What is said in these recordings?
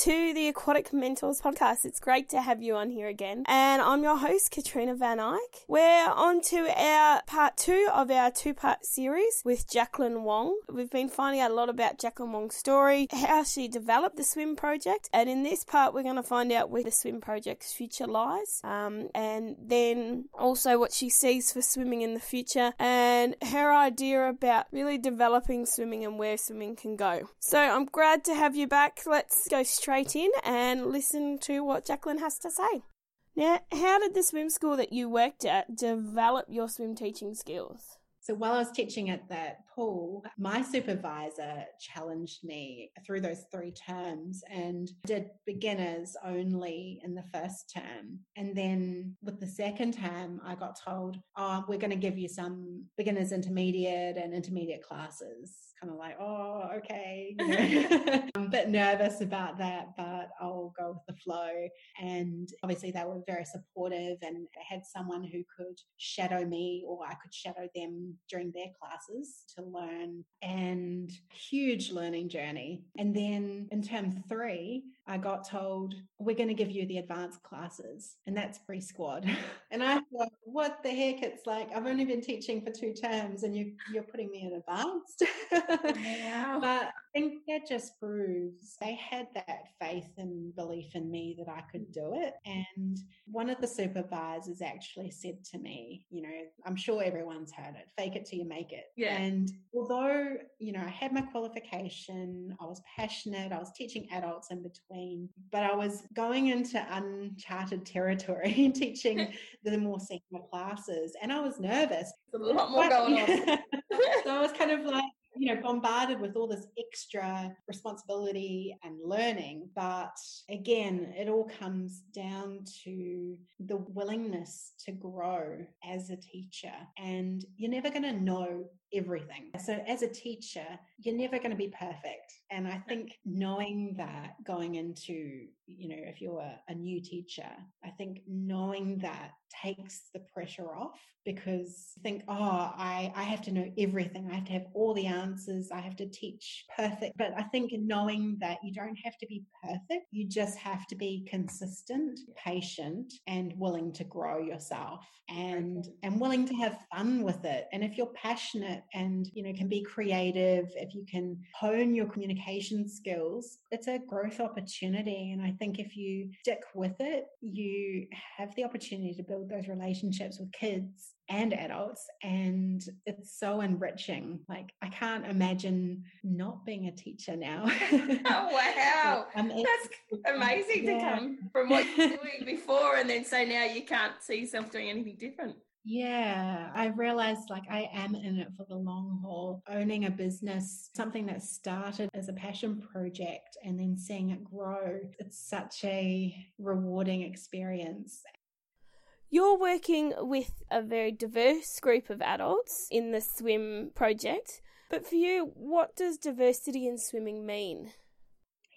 to the Aquatic Mentors podcast. It's great to have you on here again. And I'm your host, Katrina Van Eyck. We're on to our part two of our two part series with Jacqueline Wong. We've been finding out a lot about Jacqueline Wong's story, how she developed the swim project. And in this part, we're going to find out where the swim project's future lies. Um, and then also what she sees for swimming in the future and her idea about really developing swimming and where swimming can go. So I'm glad to have you back. Let's go straight in and listen to what Jacqueline has to say. Now, how did the swim school that you worked at develop your swim teaching skills? So while I was teaching at that pool, my supervisor challenged me through those three terms and did beginners only in the first term. And then with the second term, I got told, oh, we're going to give you some beginners intermediate and intermediate classes. Kind of like, oh, okay. You know, I'm a bit nervous about that, but I'll go with the flow. And obviously, they were very supportive and had someone who could shadow me or I could shadow them during their classes to learn and huge learning journey. And then in term three, I got told, we're going to give you the advanced classes and that's pre squad. and I thought, what the heck? It's like, I've only been teaching for two terms and you, you're putting me in advanced. wow. But I think that just proves they had that faith and belief in me that I could do it. And one of the supervisors actually said to me, you know, I'm sure everyone's heard it fake it till you make it. Yeah. And although, you know, I had my qualification, I was passionate, I was teaching adults in between, but I was going into uncharted territory teaching the more senior classes. And I was nervous. There's a lot more but, going on. so I was kind of like, you know, bombarded with all this extra responsibility and learning. But again, it all comes down to the willingness to grow as a teacher. And you're never going to know everything. So as a teacher, you're never going to be perfect. And I think knowing that going into, you know, if you're a, a, new teacher, I think knowing that takes the pressure off because you think, oh, I, I have to know everything. I have to have all the answers. I have to teach perfect. But I think knowing that you don't have to be perfect, you just have to be consistent, patient, and willing to grow yourself and and willing to have fun with it. And if you're passionate and you know can be creative if you can hone your communication skills it's a growth opportunity and i think if you stick with it you have the opportunity to build those relationships with kids and adults and it's so enriching. Like i can't imagine not being a teacher now. Oh wow. Um, that's amazing yeah. to come from what you were doing before and then say now you can't see yourself doing anything different yeah, I realized like I am in it for the long haul. Owning a business, something that started as a passion project and then seeing it grow, it's such a rewarding experience. You're working with a very diverse group of adults in the swim project, but for you, what does diversity in swimming mean?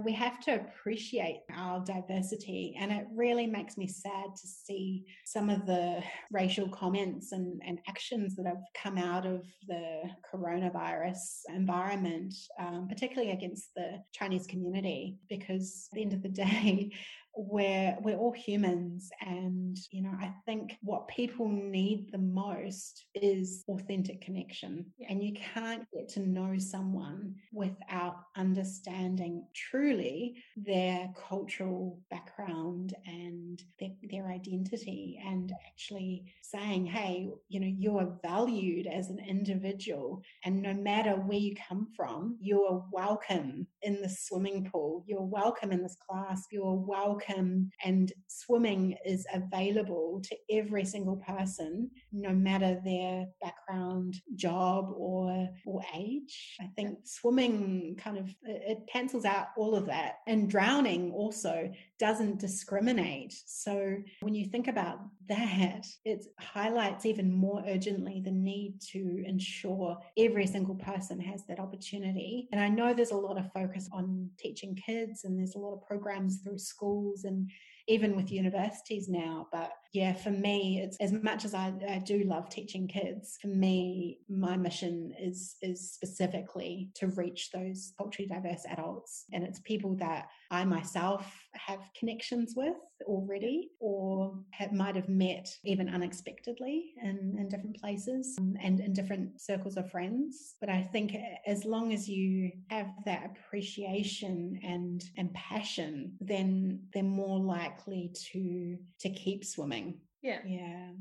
We have to appreciate our diversity, and it really makes me sad to see some of the racial comments and, and actions that have come out of the coronavirus environment, um, particularly against the Chinese community, because at the end of the day, we're we're all humans and you know i think what people need the most is authentic connection yeah. and you can't get to know someone without understanding truly their cultural background and their, their identity and actually saying hey you know you are valued as an individual and no matter where you come from you are welcome in the swimming pool you're welcome in this class you're welcome welcome and swimming is available to every single person, no matter their background, job, or or age. I think swimming kind of it cancels out all of that, and drowning also doesn't discriminate. So when you think about that, it highlights even more urgently the need to ensure every single person has that opportunity. And I know there's a lot of focus on teaching kids, and there's a lot of programs through schools and even with universities now. But yeah, for me, it's as much as I, I do love teaching kids, for me, my mission is is specifically to reach those culturally diverse adults. And it's people that I myself have connections with already or have, might have met even unexpectedly in, in different places um, and in different circles of friends. But I think as long as you have that appreciation and, and passion, then they're more likely to to keep swimming. Yeah. Yeah.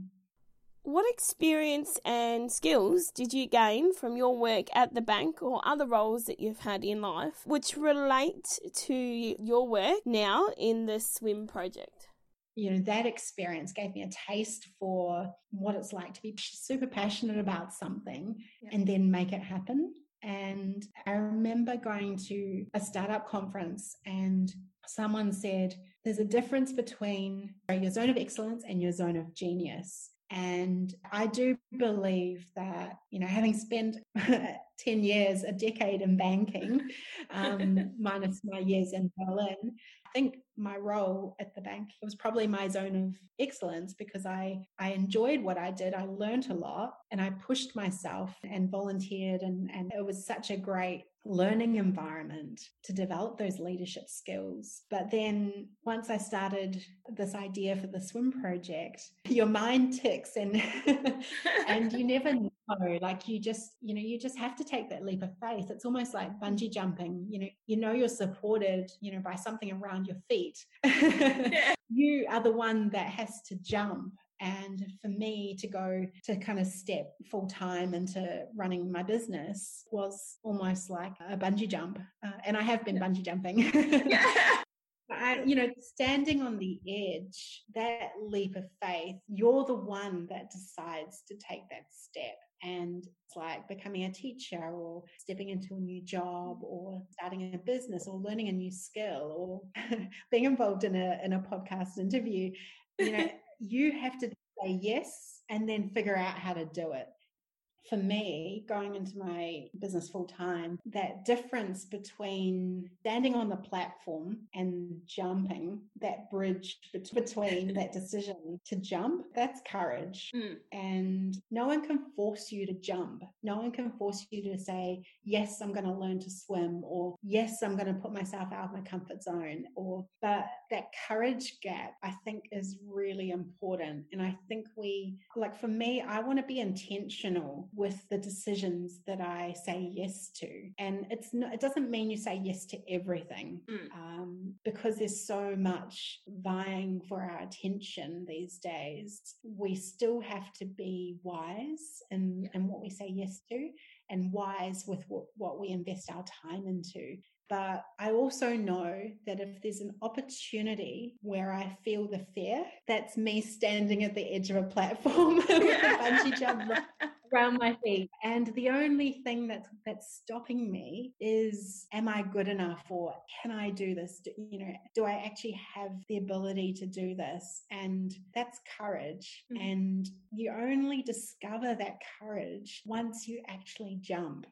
What experience and skills did you gain from your work at the bank or other roles that you've had in life which relate to your work now in the swim project? You know, that experience gave me a taste for what it's like to be super passionate about something yeah. and then make it happen. And I remember going to a startup conference and someone said, there's a difference between your zone of excellence and your zone of genius. And I do believe that, you know, having spent 10 years, a decade in banking, um, minus my years in Berlin, I think my role at the bank was probably my zone of excellence because I, I enjoyed what I did. I learned a lot and I pushed myself and volunteered. And, and it was such a great learning environment to develop those leadership skills. But then once I started this idea for the swim project, your mind ticks and and you never know. Like you just, you know, you just have to take that leap of faith. It's almost like bungee jumping. You know, you know you're supported, you know, by something around your feet. you are the one that has to jump and for me to go to kind of step full time into running my business was almost like a bungee jump. Uh, and I have been bungee jumping. I, you know, standing on the edge, that leap of faith, you're the one that decides to take that step. And it's like becoming a teacher or stepping into a new job or starting a business or learning a new skill or being involved in a, in a podcast interview. You know, you have to say yes and then figure out how to do it for me, going into my business full time, that difference between standing on the platform and jumping, that bridge between that decision to jump, that's courage. Mm. And no one can force you to jump. No one can force you to say, yes, I'm going to learn to swim, or yes, I'm going to put myself out of my comfort zone. Or, but that courage gap, I think, is really important. And I think we, like for me, I want to be intentional with the decisions that I say yes to. And it's not, it doesn't mean you say yes to everything mm. um, because there's so much vying for our attention these days. We still have to be wise in, in what we say yes to and wise with what, what we invest our time into. But I also know that if there's an opportunity where I feel the fear, that's me standing at the edge of a platform with a bungee jump around my feet. And the only thing that's that's stopping me is am I good enough or can I do this? Do, you know, do I actually have the ability to do this? And that's courage. Mm-hmm. And you only discover that courage once you actually jump.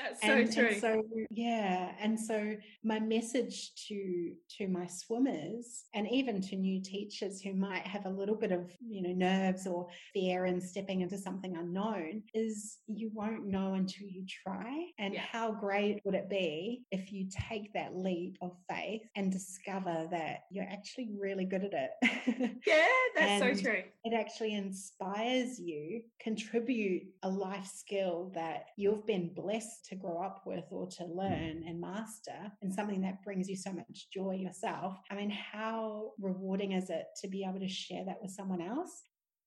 That's so and, true. And so yeah. And so my message to to my swimmers and even to new teachers who might have a little bit of, you know, nerves or fear in stepping into something unknown is you won't know until you try. And yeah. how great would it be if you take that leap of faith and discover that you're actually really good at it? yeah, that's so true. It actually inspires you, contribute a life skill that you've been blessed to grow up with or to mm. learn and master, and something that brings you so much joy yourself. I mean, how rewarding is it to be able to share that with someone else?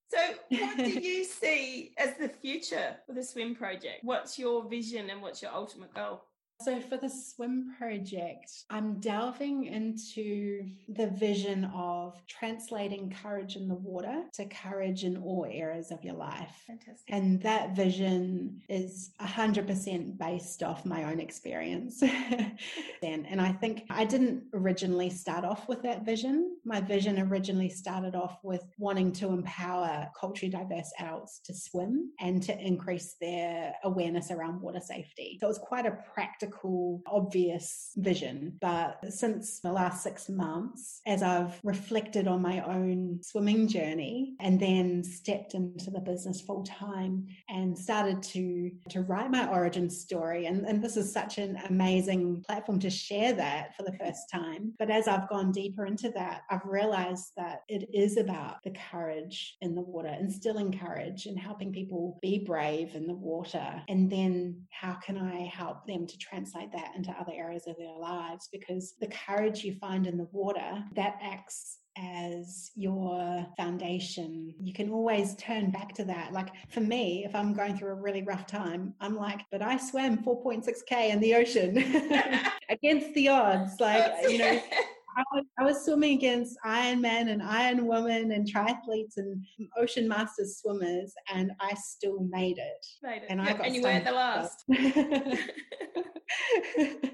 So, what do you see as the future for the swim project? What's your vision and what's your ultimate goal? So, for the swim project, I'm delving into the vision of translating courage in the water to courage in all areas of your life. Fantastic. And that vision is 100% based off my own experience. and, and I think I didn't originally start off with that vision. My vision originally started off with wanting to empower culturally diverse adults to swim and to increase their awareness around water safety. So, it was quite a practical obvious vision. But since the last six months, as I've reflected on my own swimming journey and then stepped into the business full time and started to, to write my origin story, and, and this is such an amazing platform to share that for the first time. But as I've gone deeper into that, I've realized that it is about the courage in the water, instilling courage and helping people be brave in the water. And then how can I help them to translate that into other areas of their lives? Because the courage you find in the water, that acts as your foundation. You can always turn back to that. Like for me, if I'm going through a really rough time, I'm like, but I swam 4.6K in the ocean against the odds. Like, you know, I was, I was, swimming against Iron Ironman and Iron Woman and triathletes and ocean masters swimmers, and I still made it. Made it. And yep, I got and you weren't the last.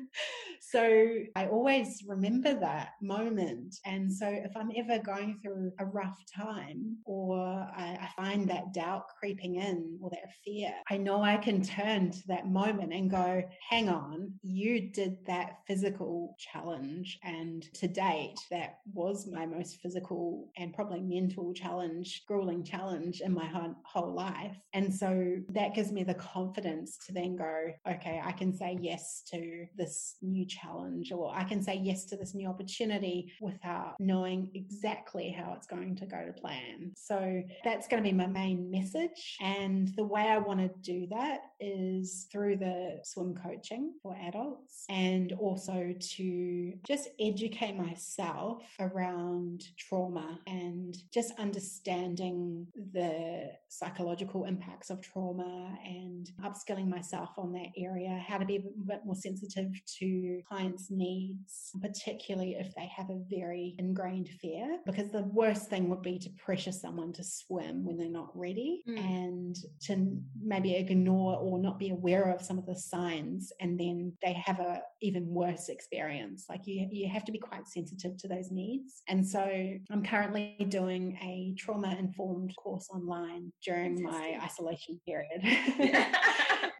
so I always remember that moment. And so if I'm ever going through a rough time or I, I find that doubt creeping in or that fear, I know I can turn to that moment and go, hang on, you did that physical challenge. And to date, that was my most physical and probably mental challenge, grueling challenge in my whole, life. And so that gives me the confidence to then go, okay, I can say yes to this new challenge challenge, or I can say yes to this new opportunity without knowing exactly how it's going to go to plan. So that's going to be my main message. And the way I want to do that is through the swim coaching for adults and also to just educate myself around trauma and just understanding the psychological impacts of trauma and upskilling myself on that area, how to be a bit more sensitive to clients' needs, particularly if they have a very ingrained fear, because the worst thing would be to pressure someone to swim when they're not ready mm. and to maybe ignore or not be aware of some of the signs and then they have a even worse experience. Like you you have to be quite sensitive to those needs. And so I'm currently doing a trauma informed course online during my isolation period.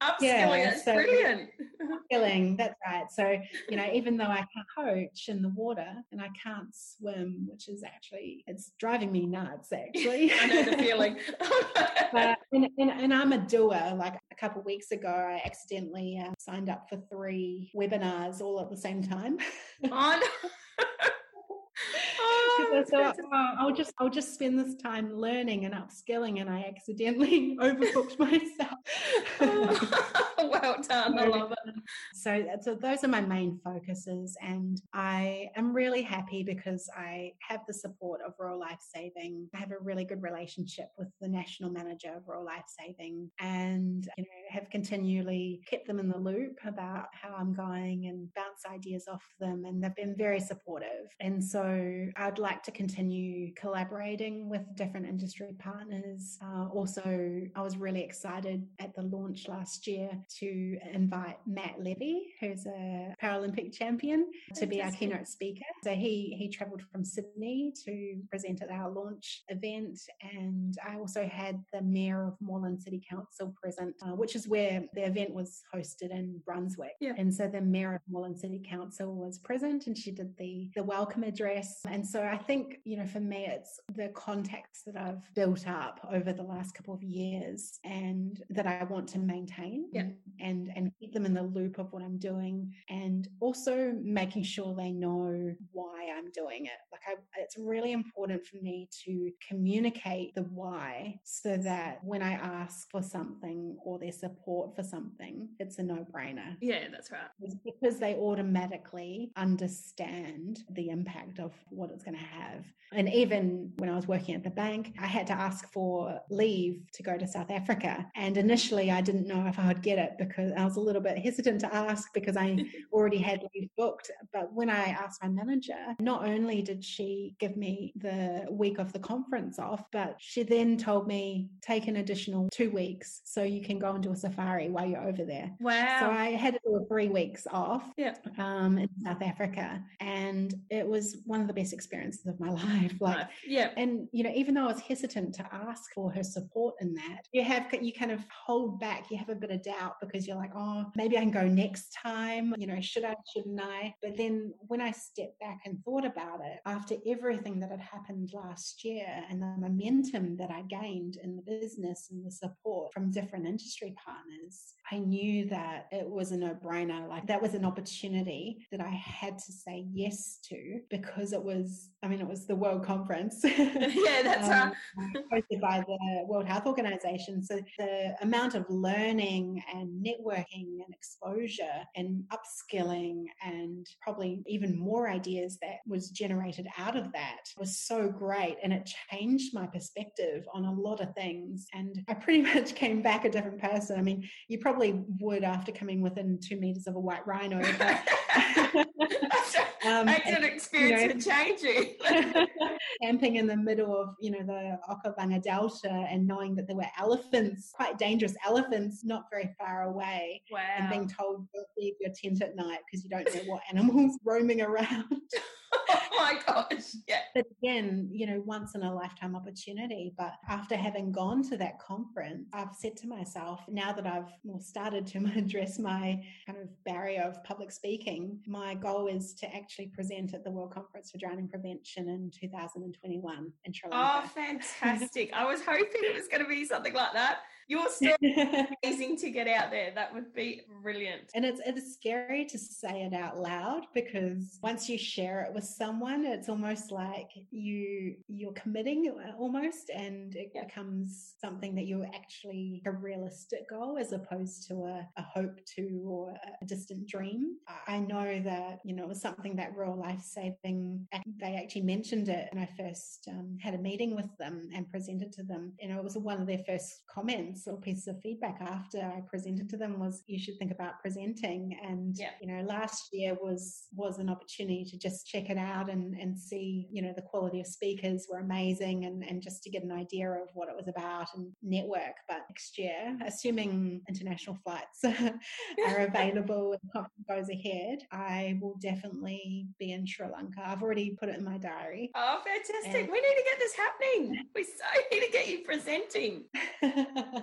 Upskilling, yeah, so brilliant. Upskilling, that's right. So, you know, even though I can't coach in the water and I can't swim, which is actually, it's driving me nuts actually. I know the feeling. but, and, and, and, I'm a doer. Like a couple of weeks ago, I accidentally uh, signed up for three webinars all at the same time. Oh. I thought, oh, I'll just I'll just spend this time learning and upskilling, and I accidentally overbooked myself. Oh, well done, I love it. So, so those are my main focuses, and I am really happy because I have the support of Royal Life Saving. I have a really good relationship with the national manager of Royal Life Saving, and you know have continually kept them in the loop about how I'm going and bounce ideas off them, and they've been very supportive. And so I'd like to continue collaborating with different industry partners. Uh, also, I was really excited at the launch last year to invite Matt Levy, who's a Paralympic champion, to be our keynote speaker. So he he travelled from Sydney to present at our launch event, and I also had the Mayor of Moreland City Council present, uh, which is where the event was hosted in Brunswick. Yeah. And so the Mayor of Moreland City Council was present, and she did the the welcome address. And so I think you know for me it's the context that I've built up over the last couple of years and that I want to maintain. Yeah and and keep them in the loop of what I'm doing and also making sure they know why I'm doing it. Like I, it's really important for me to communicate the why so that when I ask for something or their support for something, it's a no-brainer. Yeah, that's right. It's because they automatically understand the impact of what it's going to have. And even when I was working at the bank, I had to ask for leave to go to South Africa. And initially I didn't know if I would get it because I was a little bit hesitant to ask because I already had leave booked. But when I asked my manager, not only did she give me the week of the conference off, but she then told me take an additional two weeks so you can go and do a safari while you're over there. Wow. So I had to do three weeks off yeah. um, in South Africa. And it was one of the best experiences of my life. Like, yeah. And, you know, even though I was hesitant to ask for her support in that, you have, you kind of hold back, you have a bit of doubt because you're like, oh, maybe I can go next time. You know, should I, shouldn't I? But then when I stepped back and thought about it, after everything that had happened last year and the momentum that I gained in the business and the support from different industry partners, I knew that it was a no brainer. Like that was an opportunity that I had to say yes to because it was, I mean, it was the World Conference. yeah, that's um, right. hosted by the World Health Organization. So the amount of learning and networking and exposure and upskilling and probably even more ideas that was generated out of that was so great. And it changed my perspective on a lot of things. And I pretty much came back a different person. I mean, you probably would after coming within two meters of a white rhino. But, um, I did experience you know, changing. camping in the middle of, you know, the Okavango Delta and knowing that there were elephants, quite dangerous elephants, not very far away. Wow. And being told don't leave your tent at night because you don't know what animals roaming around. oh my gosh. Yeah. But again, you know, once in a lifetime opportunity. But after having gone to that conference, I've said to myself, now that I've more started to address my kind of barrier of public speaking, my goal is to actually present at the World Conference for Drowning Prevention in 2021 in Sri Lanka. Oh, fantastic. I was hoping it was going to be something like that. Your story amazing to get out there. That would be brilliant. And it's it's scary to say it out loud because once you share it with someone, it's almost like you you're committing uh, almost, and it yeah. becomes something that you're actually a realistic goal as opposed to a, a hope to or a distant dream. I know that you know it was something that Royal Life Saving they actually mentioned it, and I first um, had a meeting with them and presented to them. You know, it was one of their first comments comments or pieces of feedback after I presented to them was you should think about presenting. And yeah. you know, last year was was an opportunity to just check it out and and see you know the quality of speakers were amazing and and just to get an idea of what it was about and network. But next year, assuming international flights are available and goes ahead, I will definitely be in Sri Lanka. I've already put it in my diary. Oh, fantastic! And we need to get this happening. We so need to get you presenting.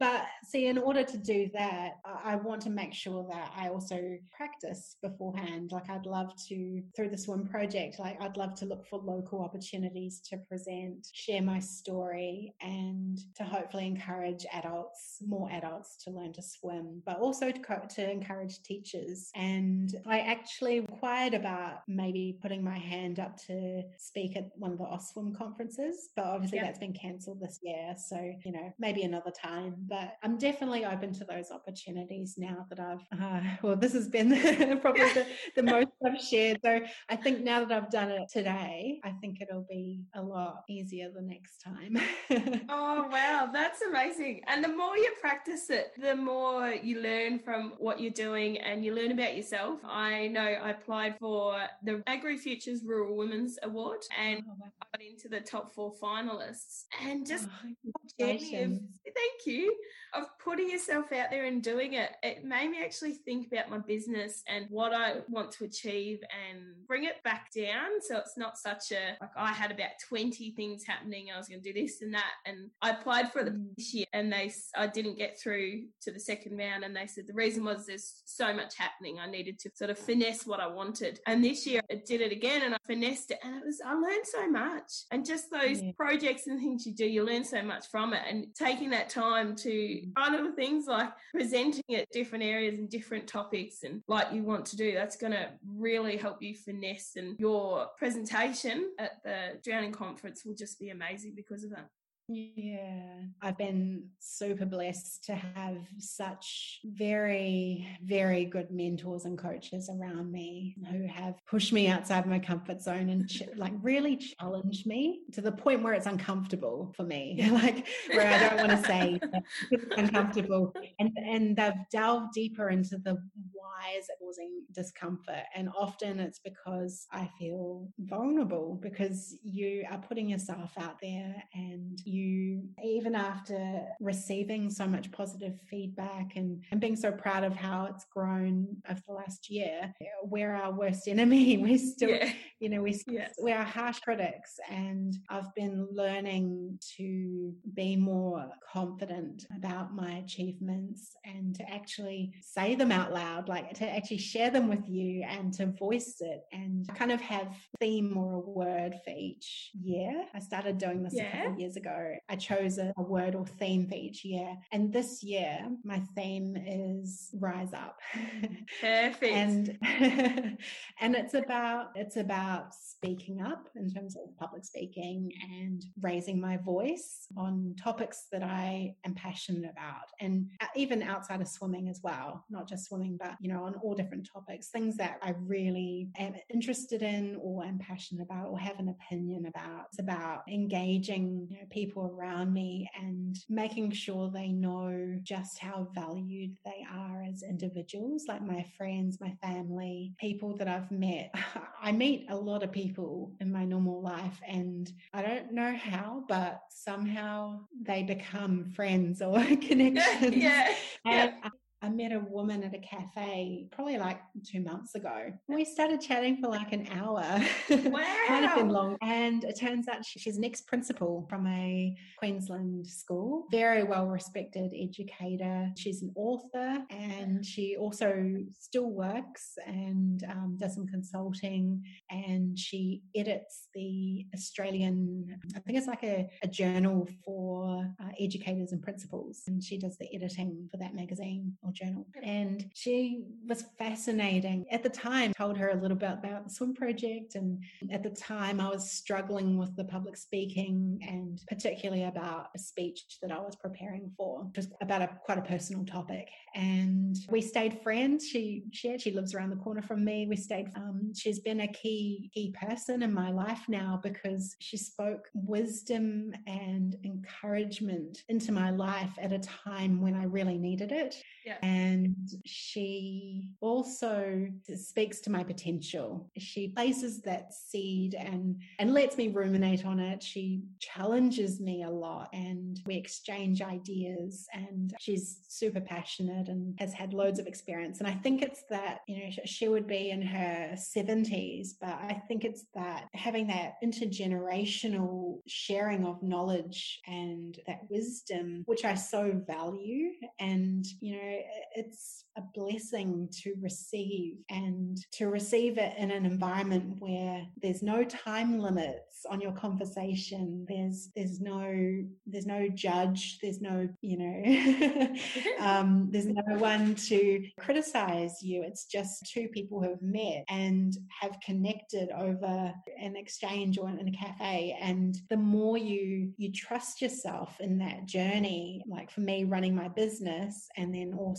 But see, in order to do that, I want to make sure that I also practice beforehand. Like, I'd love to, through the swim project, like, I'd love to look for local opportunities to present, share my story, and to hopefully encourage adults, more adults to learn to swim, but also to, co- to encourage teachers. And I actually inquired about maybe putting my hand up to speak at one of the AUSTSWIM conferences, but obviously that's been cancelled this year. So, you know, maybe another time but I'm definitely open to those opportunities now that I've, uh, well, this has been probably the, the most I've shared. So I think now that I've done it today, I think it'll be a lot easier the next time. oh, wow. That's amazing. And the more you practice it, the more you learn from what you're doing and you learn about yourself. I know I applied for the Agri Futures Rural Women's Award and oh, wow. I got into the top four finalists. And just oh, thank you of putting yourself out there and doing it, it made me actually think about my business and what I want to achieve and bring it back down. So it's not such a, like I had about 20 things happening. I was going to do this and that. And I applied for it mm. this year and they, I didn't get through to the second round. And they said the reason was there's so much happening. I needed to sort of finesse what I wanted. And this year I did it again and I finessed it and it was, I learned so much. And just those yeah. projects and things you do, you learn so much from it. And taking that time to try little things like presenting at different areas and different topics and like you want to do. That's going to really help you finesse and your presentation at the drowning conference will just be amazing because of that. Yeah, I've been super blessed to have such very, very good mentors and coaches around me who have pushed me outside my comfort zone and ch- like really challenged me to the point where it's uncomfortable for me. like where I don't want to say uncomfortable, and and they've delved deeper into the why is it causing discomfort, and often it's because I feel vulnerable because you are putting yourself out there and you you, even after receiving so much positive feedback and, and being so proud of how it's grown over the last year, we're our worst enemy. We're still, yeah. you know, we, yes. we're our harsh critics. And I've been learning to be more confident about my achievements and to actually say them out loud, like to actually share them with you and to voice it and kind of have theme or a word for each year. I started doing this yeah. a couple of years ago. I chose a, a word or theme for each year. And this year, my theme is rise up. Perfect. and and it's about it's about speaking up in terms of public speaking and raising my voice on topics that I am passionate about and uh, even outside of swimming as well, not just swimming but you know on all different topics, things that I really am interested in or am passionate about or have an opinion about. It's about engaging you know, people around me and making sure they know just how valued they are as individuals, like my friends, my family, people that I've met. I meet a lot of people in my normal life, and I don't know how, but somehow they become friends or connections. Yeah. Yeah. I met a woman at a cafe probably like two months ago. We started chatting for like an hour. Wow. Might have been long. And it turns out she's an ex principal from a Queensland school, very well respected educator. She's an author and she also still works and um, does some consulting. And she edits the Australian, I think it's like a, a journal for uh, educators and principals. And she does the editing for that magazine journal. And she was fascinating. At the time, told her a little bit about the swim project. And at the time, I was struggling with the public speaking and particularly about a speech that I was preparing for, which was about a quite a personal topic. And we stayed friends. She she actually lives around the corner from me. We stayed. Um, she's been a key key person in my life now because she spoke wisdom and encouragement into my life at a time when I really needed it. Yeah. And she also speaks to my potential. She places that seed and and lets me ruminate on it. She challenges me a lot and we exchange ideas and she's super passionate and has had loads of experience. And I think it's that, you know, she would be in her 70s, but I think it's that having that intergenerational sharing of knowledge and that wisdom, which I so value. And, you know, it's a blessing to receive and to receive it in an environment where there's no time limits on your conversation. There's there's no there's no judge. There's no you know um, there's no one to criticize you. It's just two people who have met and have connected over an exchange or in a cafe. And the more you you trust yourself in that journey like for me running my business and then also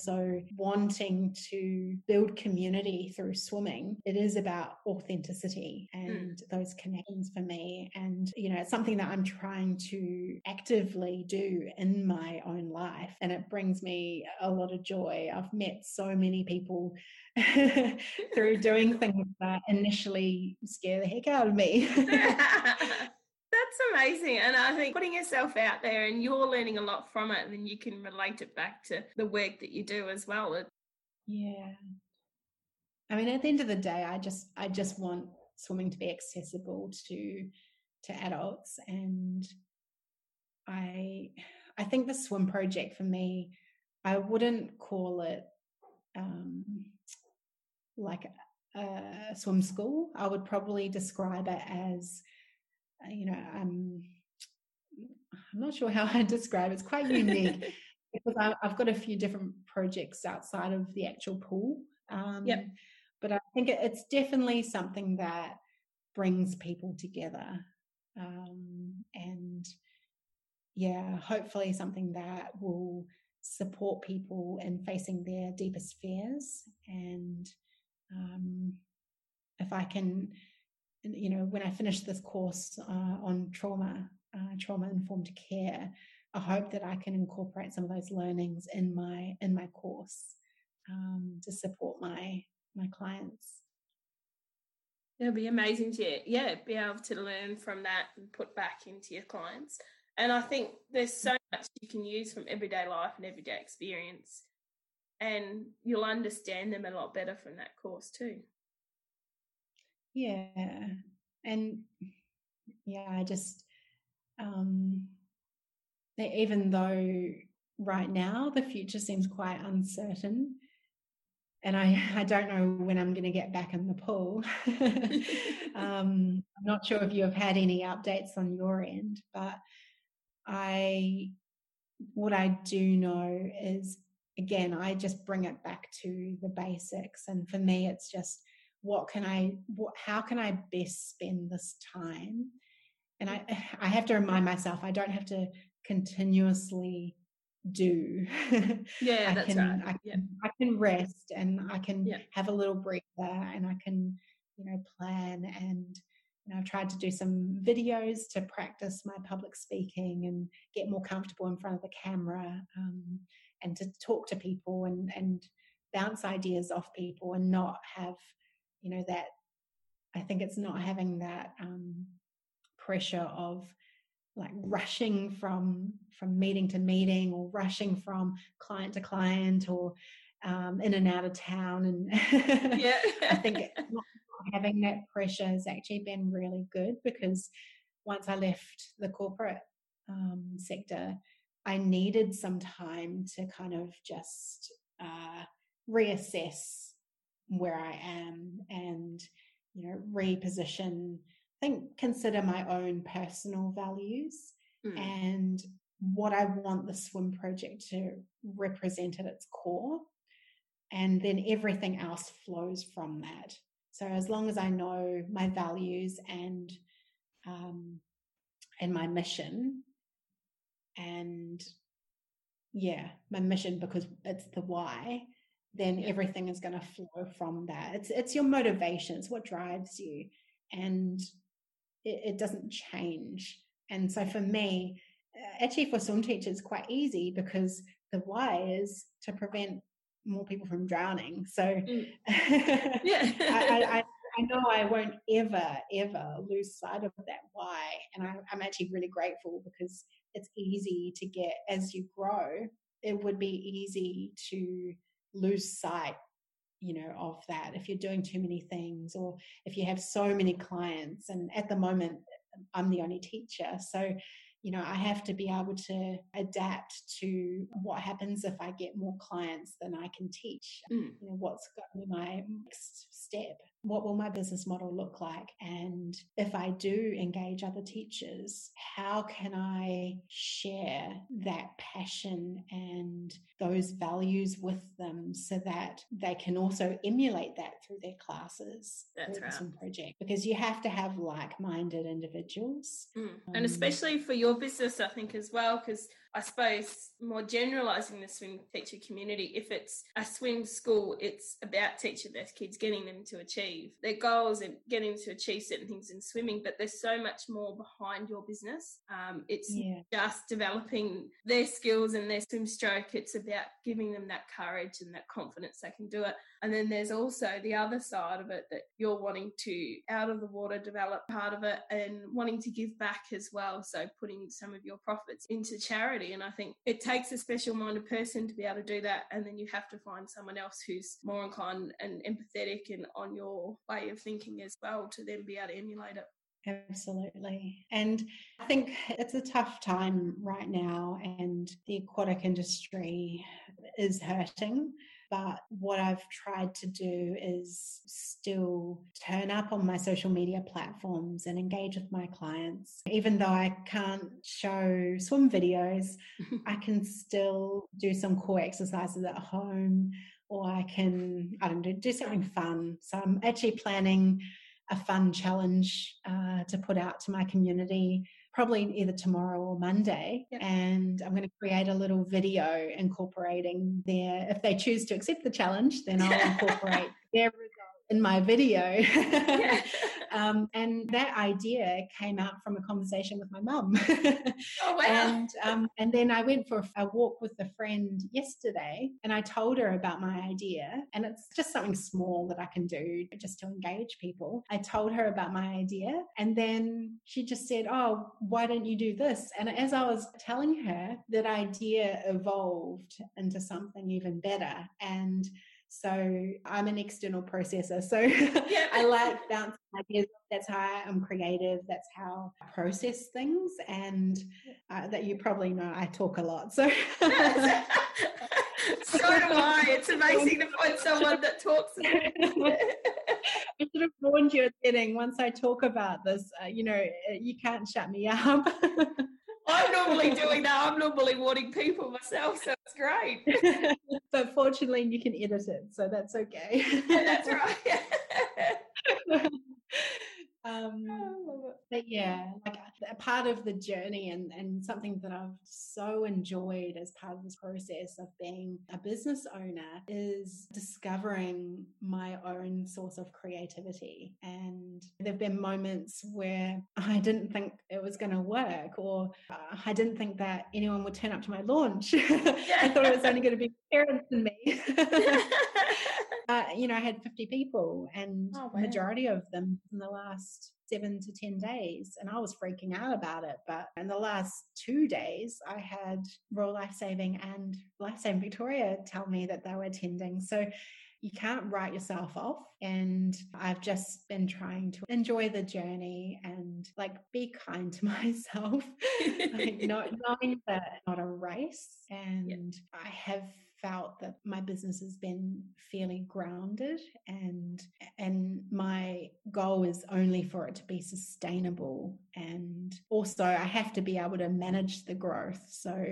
wanting to build community through swimming, it is about authenticity and mm. those connections for me. And, you know, it's something that I'm trying to actively do in my own life. And it brings me a lot of joy. I've met so many people through doing things that initially scare the heck out of me. That's amazing. And I think putting yourself out there and you're learning a lot from it, and then you can relate it back to the work that you do as well. Yeah. I mean, at the end of the day, I just I just want swimming to be accessible to to adults and I I think the swim project for me, I wouldn't call it um, like a, a swim school. I would probably describe it as you know, um, I'm not sure how I describe it. It's quite unique because I, have got a few different projects outside of the actual pool. Um, yep. But I think it's definitely something that brings people together. Um, and yeah, hopefully something that will support people in facing their deepest fears. And um, if I can you know, when I finish this course uh, on trauma, uh, trauma informed care, I hope that I can incorporate some of those learnings in my in my course um, to support my my clients. It'll be amazing to yeah be able to learn from that and put back into your clients. And I think there's so much you can use from everyday life and everyday experience. And you'll understand them a lot better from that course too. Yeah. And yeah, I just, um, even though right now the future seems quite uncertain, and I, I don't know when I'm going to get back in the pool. um, I'm not sure if you have had any updates on your end, but I, what I do know is, again, I just bring it back to the basics. And for me, it's just what can I, what, how can I best spend this time? And I, I have to remind myself, I don't have to continuously do. Yeah, I that's can, right. I can, yeah. I can rest and I can Yeah. have a little breather and I can, you know, plan and you know, I've tried to do some videos to practice my public speaking and get more comfortable in front of the camera um, and to talk to people and, and bounce ideas off people and not have, you know, that I think it's not having that um, pressure of like rushing from from meeting to meeting or rushing from client to client or um, in and out of town and Yeah. I think not having that pressure has actually been really good because once I left the corporate um, sector, I needed some time to kind of just uh, reassess where I am and you know reposition. I think consider my own personal values Mm. and what I want the swim project to represent at its core. And then everything else flows from that. So as long as I know my values and um, and my mission, and yeah, my mission because it's the why, then everything is going to flow from that. It's it's your motivation. It's what drives you, and it, it doesn't change. And so for me, uh, actually for swim teachers, quite easy because the why is to prevent more people from drowning. So Mm. I, Yeah. I, I, I know I won't ever, ever lose sight of that why. And I, I'm actually really grateful because it's easy to get as you grow, it would be easy to lose sight you know of that. If you're doing too many things or if you have so many clients and at the moment i'm the only teacher. So you know i have to be able to adapt to what happens if i get more clients than i can teach Mm. you know what's going to be my next step what will my business model look like and if i do engage other teachers how can i share that passion and those values with them so that they can also emulate that through their classes That's right. project because you have to have like-minded individuals Mm. And Um, especially for your business, I think as well, because I suppose more generalizing the swim teacher community, if it's a swim school, it's about teaching those kids, getting them to achieve their goals and getting them to achieve certain things in swimming. But there's so much more behind your business. Um, it's yeah just developing their skills and their swim stroke. It's about giving them that courage and that confidence they can do it. And then there's also the other side of it that you're wanting to out of the water develop part of it and wanting to give back as well. So putting some of your profits into charity. And I think it takes a special minded person to be able to do that. And then you have to find someone else who's more inclined and empathetic and on your way of thinking as well to then be able to emulate it. Absolutely. And I think it's a tough time right now, and the aquatic industry is hurting. But what I've tried to do is still turn up on my social media platforms and engage with my clients. Even though I can't show swim videos, I can still do some core exercises at home, or I can, I don't know, do something fun. So I'm actually planning a fun challenge uh, to put out to my community probably either tomorrow or Monday. Yep. And I'm going to create a little video incorporating their, if they choose to accept the challenge, then I'll incorporate their in my video. um, and that idea came out from a conversation with my mum. oh, wow. And, um, and then I went for a walk with a friend yesterday and I told her about my idea. And it's just something small that I can do just to engage people. I told her about my idea and then she just said, Oh, why don't you do this? And as I was telling her, that idea evolved into something even better. And so I'm an external processor. So yeah. I like bouncing ideas. That's how I'm creative. That's how I process things. And uh, that you probably know, I talk a lot. So. so do I. It's amazing to find someone that talks. I should have warned you at the beginning. Once I talk about this, uh, you know, uh, you can't shut me up. I'm normally doing that. I'm normally wanting people myself, so it's great. but fortunately, you can edit it, so that's okay. That's right. um, but yeah, like a part of the journey and, and something that I've so enjoyed as part of this process of being a business owner is discovering my own source of creativity. And there have been moments where I didn't think it was going to work, or uh, I didn't think that anyone would turn up to my launch. I thought it was only going to be parents and me. uh, you know, I had 50 people, and oh, wow. majority of them in the last seven to 10 days. And I was freaking out about it. But in the last two days, I had Royal Life Saving and Life Saving Victoria tell me that they were attending. So you can't write yourself off. And I've just been trying to enjoy the journey and like be kind to myself, like not knowing that not a race. And yep. I have felt that my business has been fairly grounded and and my goal is only for it to be sustainable and also I have to be able to manage the growth so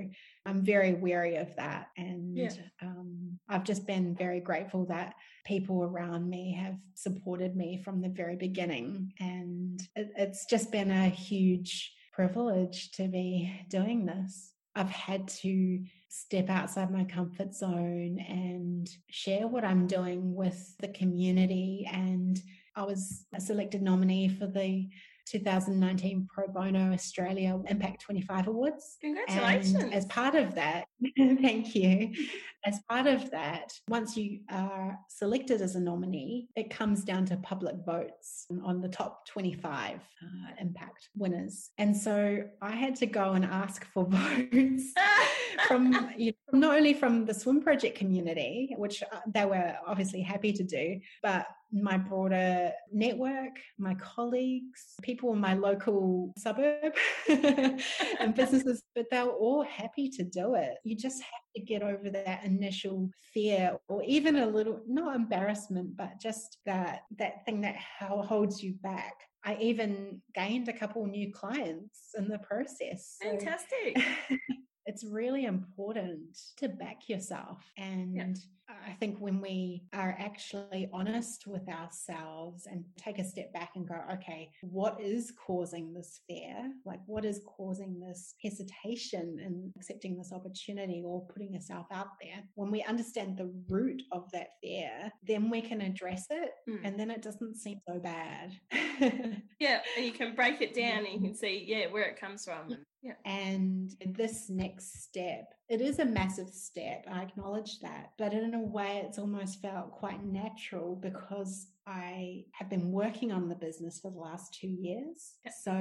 I'm very wary of that and yeah. um, I've just been very grateful that people around me have supported me from the very beginning and it, it's just been a huge privilege to be doing this I've had to step outside my comfort zone and share what I'm doing with the community. And I was a selected nominee for the 2019 Pro Bono Australia Impact 25 Awards. Congratulations. And as part of that, thank you. As part of that, once you are selected as a nominee, it comes down to public votes on the top 25 uh, impact winners. And so I had to go and ask for votes from, you know, not only from the swim project community, which uh, they were obviously happy to do, but my broader network, my colleagues, people in my local suburb and businesses, but they were all happy to do it. You just have to get over that initial fear or even a little, not embarrassment, but just that, that thing that holds you back. I even gained a couple new clients in the process. Fantastic. It's really important to back yourself. And yeah. I think when we are actually honest with ourselves and take a step back and go, okay, what is causing this fear? Like, what is causing this hesitation in accepting this opportunity or putting yourself out there? When we understand the root of that fear, then we can address it mm. and then it doesn't seem so bad. yeah. And you can break it down and you can see, yeah, where it comes from. Yeah. And this next step, it is a massive step. I acknowledge that. But in a way, it's almost felt quite natural because I have been working on the business for the last two years. So,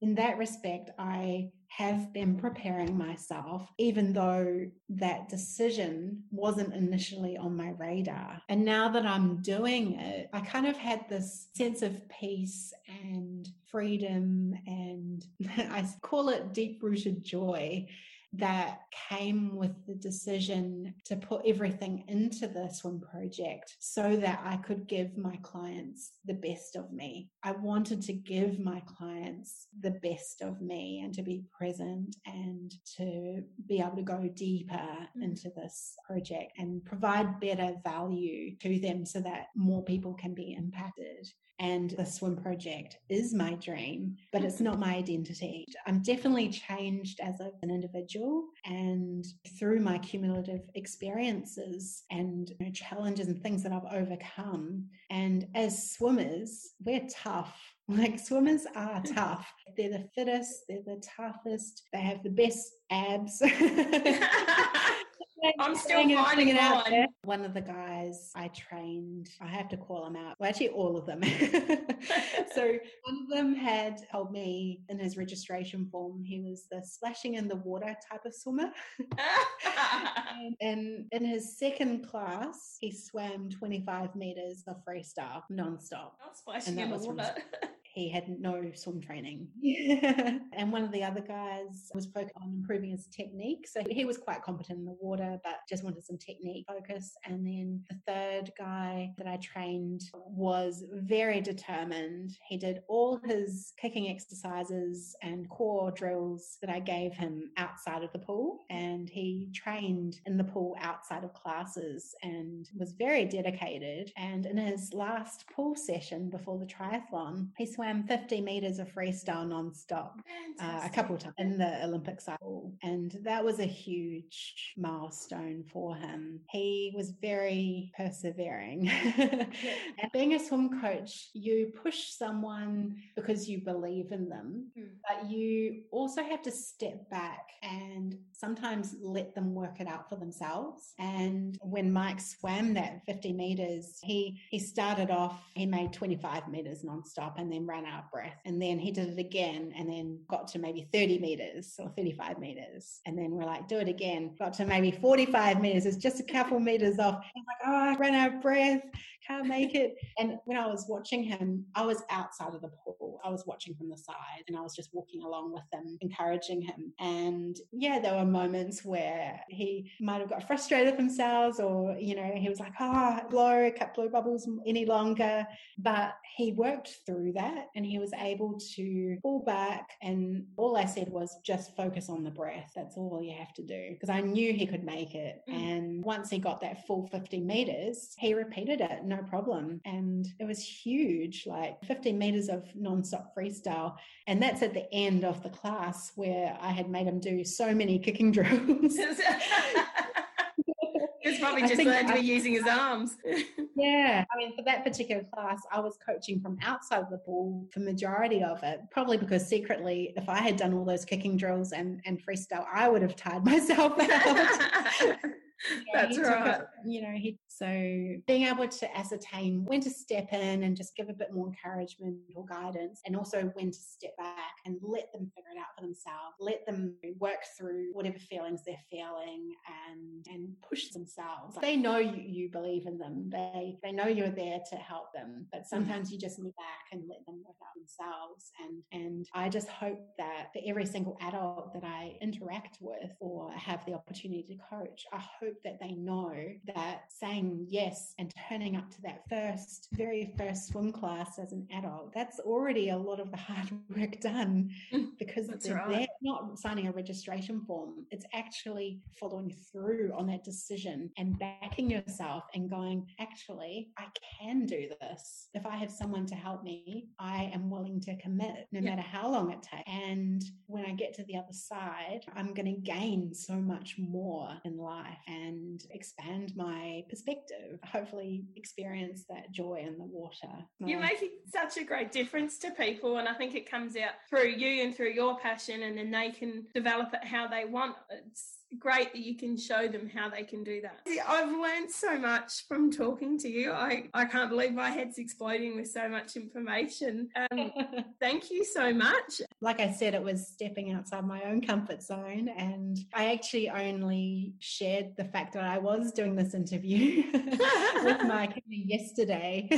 in that respect, I have been preparing myself, even though that decision wasn't initially on my radar. And now that I'm doing it, I kind of had this sense of peace and freedom, and I call it deep rooted joy that came with the decision to put everything into the swim project so that I could give my clients the best of me. I wanted to give my clients the best of me and to be present and to be able to go deeper mm. into this project and provide better value to them so that more people can be impacted and the swim project is my dream, but it's not my identity. I'm definitely changed as an individual. And through my cumulative experiences and you know, challenges and things that I've overcome, and as swimmers, we're tough. Like swimmers are hmm. tough. They're the fittest, they're the toughest, they have the best abs. I'm still finding it out. One of the guys I trained, I have to call him out. Well, actually, all of them. so one of them had told me in his registration form he was the splashing in the water type of swimmer. and in his second class, he swam 25 meters of freestyle nonstop. Not splashing in the water he had no swim training. and one of the other guys was focused on improving his technique. So he was quite competent in the water, but just wanted some technique focus. And then the third guy that I trained was very determined. He did all his kicking exercises and core drills that I gave him outside of the pool. And he trained in the pool outside of classes and was very dedicated. And in his last pool session before the triathlon, he swam swam 50 meters of freestyle nonstop uh, a couple of times in the Olympic cycle. And that was a huge milestone for him. He was very persevering. and being a swim coach, you push someone because you believe in them, mm. but you also have to step back and sometimes let them work it out for themselves. And when Mike swam that 50 meters, he, he started off, he made 25 meters nonstop and then ran out of breath. And then he did it again and then got to maybe 30 meters or 35 meters. And then we're like, do it again. Got to maybe 45 meters. It's just a couple meters off. Like, oh, I ran out of breath. Can't make it. And when I was watching him, I was outside of the pool. I was watching from the side and I was just walking along with him, encouraging him. And yeah, there were moments where he might have got frustrated with himself or, you know, he was like, oh, blow, cut blow bubbles any longer. But he worked through that and he was able to pull back. And all I said was just focus on the breath. That's all you have to do. Because I knew he could make it. Mm. And once he got that full 50 meters, he repeated it, no problem. And it was huge, like 15 meters of non-stop freestyle. And that's at the end of the class where I had made him do so many kicking drills. He's probably just learned to be using his arms. yeah. I mean, for that particular class, I was coaching from outside the pool for majority of it, probably because secretly, if I had done all those kicking drills and, and freestyle, I would have tired myself out. That's right. you know, he, so being able to ascertain when to step in and just give a bit more encouragement or guidance, and also when to step back and let them figure it out for themselves, let them work through whatever feelings they're feeling and and push themselves. They know you, you believe in them. They they know you're there to help them, but mm. sometimes you just need back and let them work out themselves. And and I just hope that for every single adult that I interact with or have the opportunity to coach, I hope hope that they know that saying yes and turning up to that first, very first swim class as an adult, that's already a lot of the hard work done because they're, right. they're not signing a registration form. It's actually following through on that decision and backing yourself and going, actually, I can do this. If I have someone to help me, I am willing to commit no matter how long it takes. And when I get to the other side, I'm going to gain so much more in life. And and expand my perspective. Hopefully, experience that joy in the water. You're making such a great difference to people, and I think it comes out through you and through your passion, and then they can develop it how they want. It's great that you can show them how they can do that. I've learned so much from talking to you. I, I can't believe my head's exploding with so much information. Um, thank you so much. Like I said, it was stepping outside my own comfort zone. And I actually only shared the fact that I was doing this interview with my yesterday.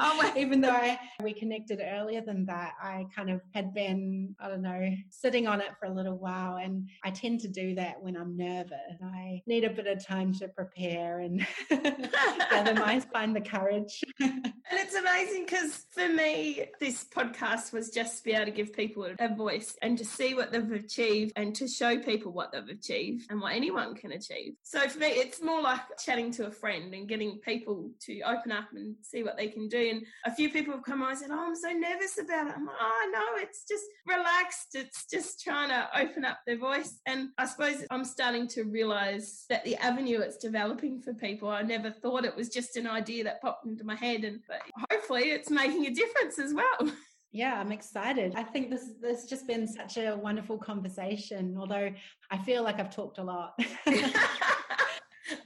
oh, Even though I, we connected earlier than that, I kind of had been, I don't know, sitting on it for a little while. And I tend to do that when I'm nervous. I need a bit of time to prepare and gather my find the courage. and it's amazing because for me, this podcast was just to be able to give people a voice and to see what they've achieved and to show people what they've achieved and what anyone can achieve. So for me, it's more like chatting to a friend and getting people to open up and see what they can do. And a few people have come on and said, Oh, I'm so nervous about it. I'm like, Oh, no, it's just relaxed. It's just trying to open up their voice. And I suppose I'm starting to realize that the avenue it's developing for people, I never thought it was just an idea that popped into my head. And but hopefully it's making a difference as well. Yeah, I'm excited. I think this this has just been such a wonderful conversation. Although I feel like I've talked a lot.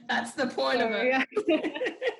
That's the point so, of it.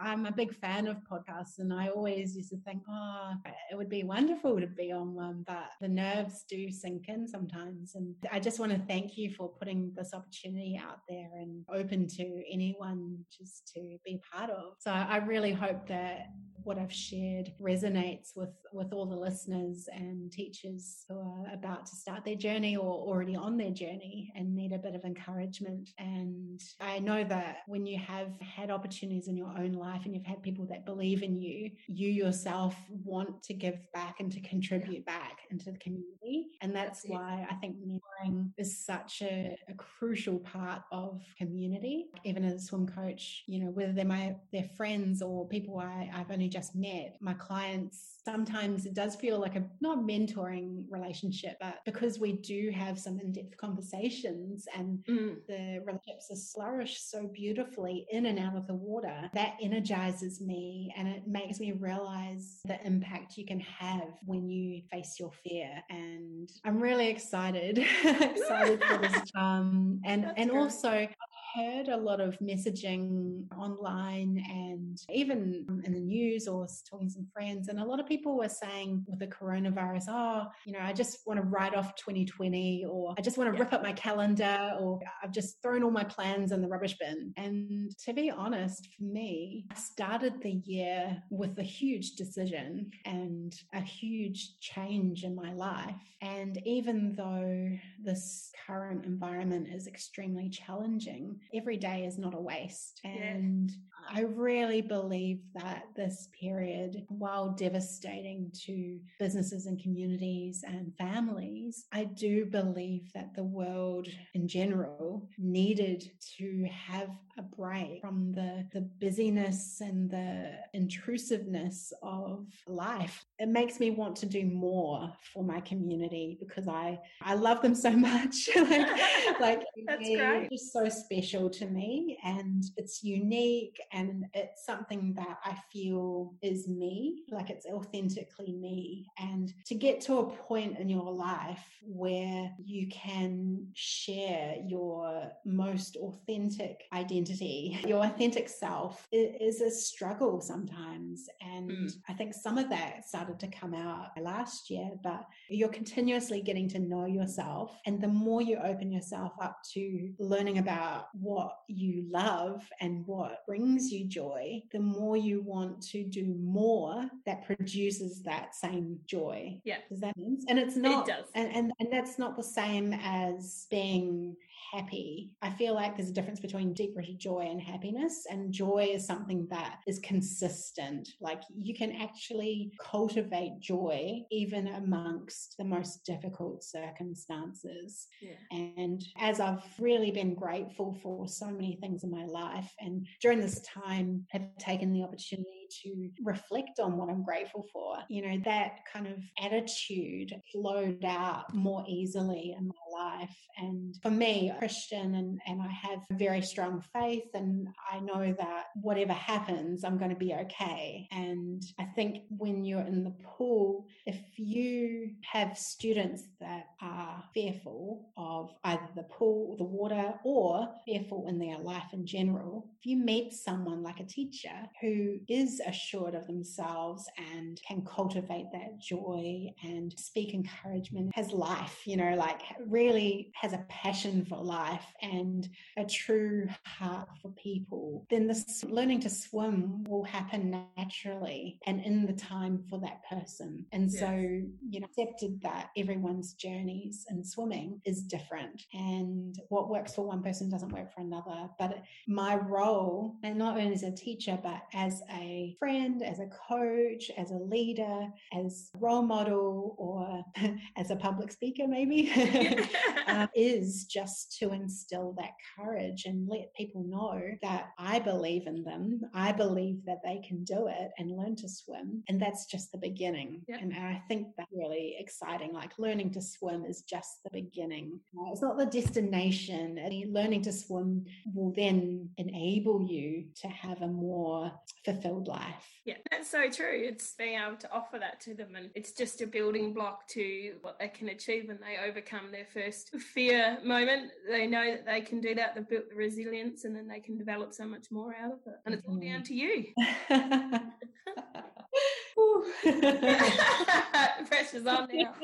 I'm a big fan of podcasts, and I always used to think, oh, it would be wonderful to be on one, but the nerves do sink in sometimes. And I just want to thank you for putting this opportunity out there and open to anyone just to be part of. So I really hope that what I've shared resonates with, with all the listeners and teachers who are about to start their journey or already on their journey and need a bit of encouragement. And I know that when you have had opportunities in your own life and you've had people that believe in you, you yourself want to give back and to contribute back into the community. And that's, that's why I think mentoring is such a, a crucial part of community. Even as a swim coach, you know, whether they're my their friends or people I, I've only just met, my clients, sometimes it does feel like a not mentoring relationship, but because we do have some in-depth conversations and mm. the relationships are flourish so beautifully in and out of the water, that energizes me and it makes me realize the impact you can have when you face your fear. And I'm really excited, excited for this. Um, and That's and great. also heard a lot of messaging online and even in the news or talking to some friends. And a lot of people were saying with the coronavirus, oh, you know, I just want to write off 2020 or I just want to yeah. rip up my calendar or I've just thrown all my plans in the rubbish bin. And to be honest, for me, I started the year with a huge decision and a huge change in my life. And even though this current environment is extremely challenging, every day is not a waste. And yeah. I really believe that this period, while devastating to businesses and communities and families, I do believe that the world in general needed to have a break from the, the busyness and the intrusiveness of life. It makes me want to do more for my community because I, I love them so much. like, like that's great. Just so special to me and it's unique and it's something that I feel is me, like it's authentically me. And to get to a point in your life where you can share your most authentic identity, your authentic self is a struggle sometimes. And mm. I think some of that started to come out last year, but you're continuously getting to know yourself. And the more you open yourself up to learning about what you love and what brings you joy, the more you want to do more that produces that same joy. Yeah. Does that mean? And it's not, it does. And, and, and that's not the same as being happy. I feel like there's a difference between deep rooted joy and happiness. And joy is something that is consistent. Like you can actually cultivate joy even amongst the most difficult circumstances. Yeah. And as I've really been grateful for so many things in my life, and during this time have taken the opportunity to reflect on what I'm grateful for. You know, that kind of attitude flowed out more easily in my life. And for me, Christian and, and I have very strong faith and I know that whatever happens, I'm going to be okay. And I think when you're in the pool, if you have students that are fearful of either the pool, or the water, or fearful in their life in general, if you meet someone like a teacher who is is assured of themselves and can cultivate that joy and speak encouragement, has life, you know, like really has a passion for life and a true heart for people, then this learning to swim will happen naturally and in the time for that person. And yes. so, you know, accepted that everyone's journeys in swimming is different and what works for one person doesn't work for another. But my role, and not only as a teacher, but as a friend, as a coach, as a leader, as a role model, or as a public speaker, maybe, uh, is just to instill that courage and let people know that I believe in them. I believe that they can do it and learn to swim. And that's just the beginning. Yep. And I think that's really exciting. Like learning to swim is just the beginning. It's not the destination. Learning to swim will then enable you to have a more fulfilled life. Yeah, that's so true. It's being able to offer that to them, and it's just a building block to what they can achieve when they overcome their first fear moment. They know that they can do that, they've built the resilience, and then they can develop so much more out of it. And it's all mm-hmm. down to you. Pressure's on now.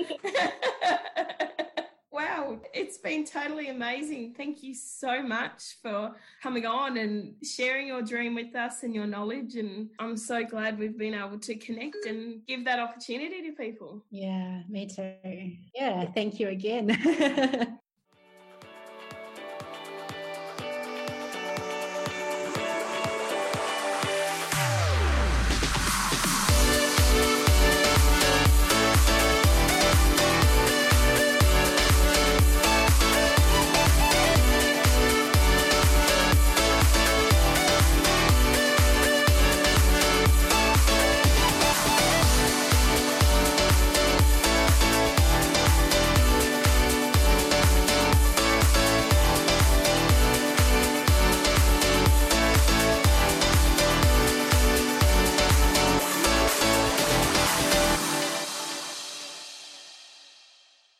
Wow, it's been totally amazing. Thank you so much for coming on and sharing your dream with us and your knowledge. And I'm so glad we've been able to connect and give that opportunity to people. Yeah, me too. Yeah, thank you again.